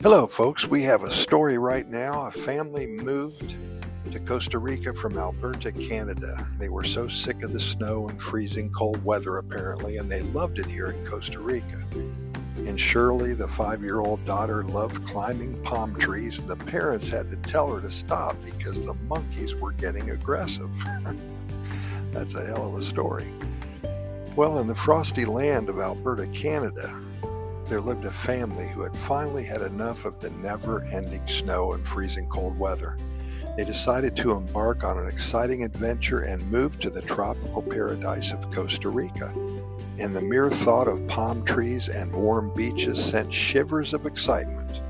Hello, folks. We have a story right now. A family moved to Costa Rica from Alberta, Canada. They were so sick of the snow and freezing cold weather, apparently, and they loved it here in Costa Rica. And Shirley, the five year old daughter, loved climbing palm trees. and The parents had to tell her to stop because the monkeys were getting aggressive. That's a hell of a story. Well, in the frosty land of Alberta, Canada, there lived a family who had finally had enough of the never ending snow and freezing cold weather. They decided to embark on an exciting adventure and move to the tropical paradise of Costa Rica. And the mere thought of palm trees and warm beaches sent shivers of excitement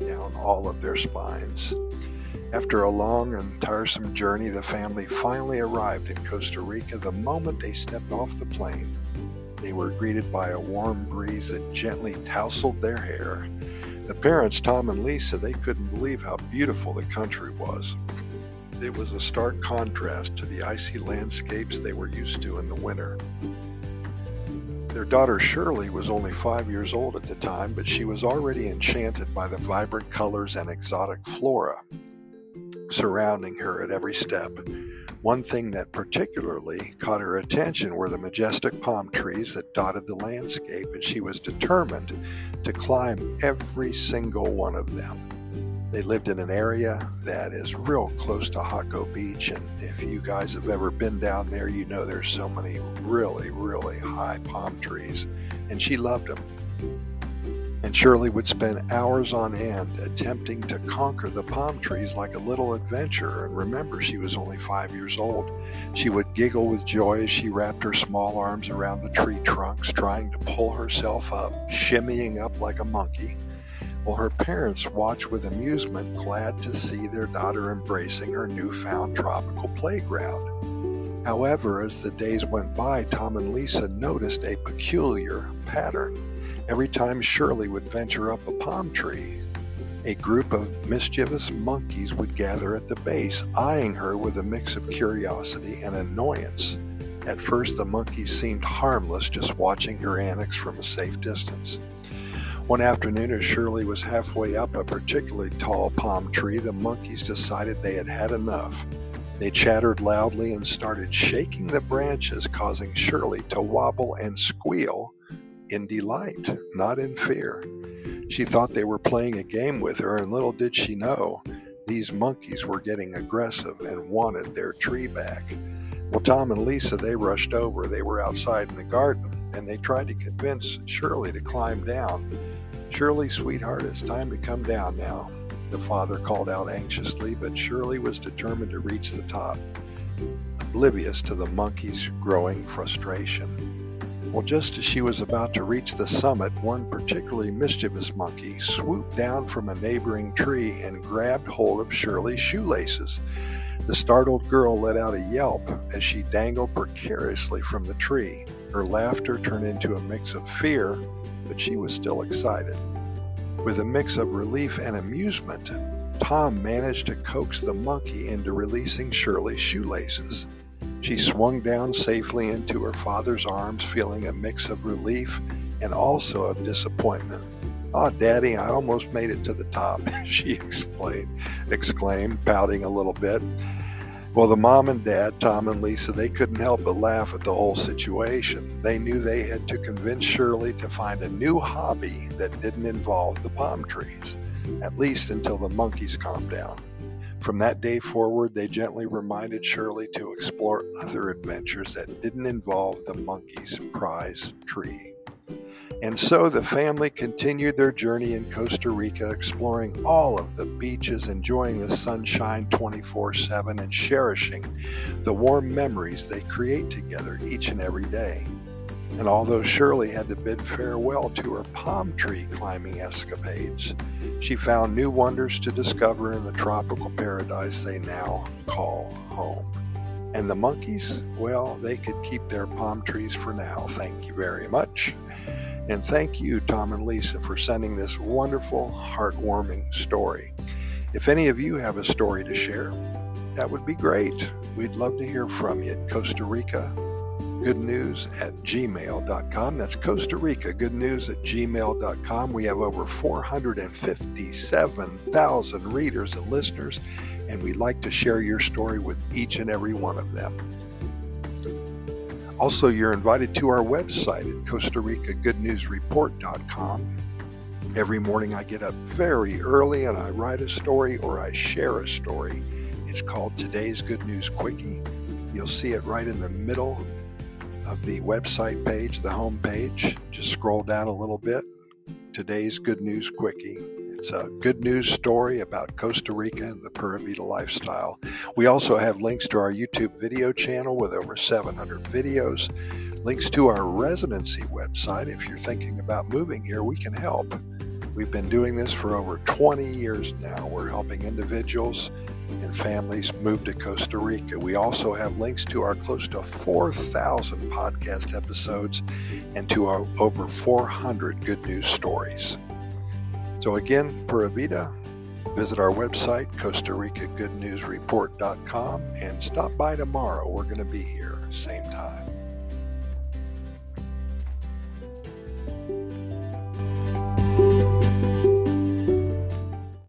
down all of their spines. After a long and tiresome journey, the family finally arrived in Costa Rica the moment they stepped off the plane. They were greeted by a warm breeze that gently tousled their hair. The parents, Tom and Lisa, they couldn't believe how beautiful the country was. It was a stark contrast to the icy landscapes they were used to in the winter. Their daughter Shirley was only five years old at the time, but she was already enchanted by the vibrant colors and exotic flora surrounding her at every step. One thing that particularly caught her attention were the majestic palm trees that dotted the landscape, and she was determined to climb every single one of them. They lived in an area that is real close to Jaco Beach, and if you guys have ever been down there, you know there's so many really, really high palm trees, and she loved them and Shirley would spend hours on end attempting to conquer the palm trees like a little adventurer. And remember, she was only five years old. She would giggle with joy as she wrapped her small arms around the tree trunks, trying to pull herself up, shimmying up like a monkey. While her parents watched with amusement, glad to see their daughter embracing her newfound tropical playground. However, as the days went by, Tom and Lisa noticed a peculiar pattern. Every time Shirley would venture up a palm tree, a group of mischievous monkeys would gather at the base, eyeing her with a mix of curiosity and annoyance. At first, the monkeys seemed harmless, just watching her antics from a safe distance. One afternoon, as Shirley was halfway up a particularly tall palm tree, the monkeys decided they had had enough. They chattered loudly and started shaking the branches, causing Shirley to wobble and squeal in delight, not in fear. She thought they were playing a game with her, and little did she know these monkeys were getting aggressive and wanted their tree back. Well, Tom and Lisa, they rushed over. They were outside in the garden, and they tried to convince Shirley to climb down. Shirley, sweetheart, it's time to come down now, the father called out anxiously, but Shirley was determined to reach the top, oblivious to the monkey's growing frustration. Well, just as she was about to reach the summit, one particularly mischievous monkey swooped down from a neighboring tree and grabbed hold of Shirley's shoelaces. The startled girl let out a yelp as she dangled precariously from the tree. Her laughter turned into a mix of fear, but she was still excited. With a mix of relief and amusement, Tom managed to coax the monkey into releasing Shirley's shoelaces. She swung down safely into her father's arms, feeling a mix of relief and also of disappointment. Oh, Daddy, I almost made it to the top, she explained, exclaimed, pouting a little bit. Well, the mom and dad, Tom and Lisa, they couldn't help but laugh at the whole situation. They knew they had to convince Shirley to find a new hobby that didn't involve the palm trees, at least until the monkeys calmed down. From that day forward, they gently reminded Shirley to explore other adventures that didn't involve the monkey's prize tree. And so the family continued their journey in Costa Rica, exploring all of the beaches, enjoying the sunshine 24 7, and cherishing the warm memories they create together each and every day. And although Shirley had to bid farewell to her palm tree climbing escapades, she found new wonders to discover in the tropical paradise they now call home. And the monkeys, well, they could keep their palm trees for now. Thank you very much. And thank you, Tom and Lisa, for sending this wonderful, heartwarming story. If any of you have a story to share, that would be great. We'd love to hear from you at Costa Rica good news at gmail.com. That's Costa Rica good news at gmail.com. We have over 457,000 readers and listeners, and we'd like to share your story with each and every one of them. Also, you're invited to our website at Costa Rica Good News. Every morning I get up very early and I write a story or I share a story. It's called Today's Good News Quickie. You'll see it right in the middle of the website page, the home page. Just scroll down a little bit. Today's Good News Quickie. It's a good news story about Costa Rica and the Pura Vida lifestyle. We also have links to our YouTube video channel with over 700 videos, links to our residency website. If you're thinking about moving here, we can help. We've been doing this for over 20 years now. We're helping individuals and families move to Costa Rica. We also have links to our close to 4,000 podcast episodes and to our over 400 good news stories. So, again, Pura Vida, visit our website, Costa Rica Good News and stop by tomorrow. We're going to be here, same time.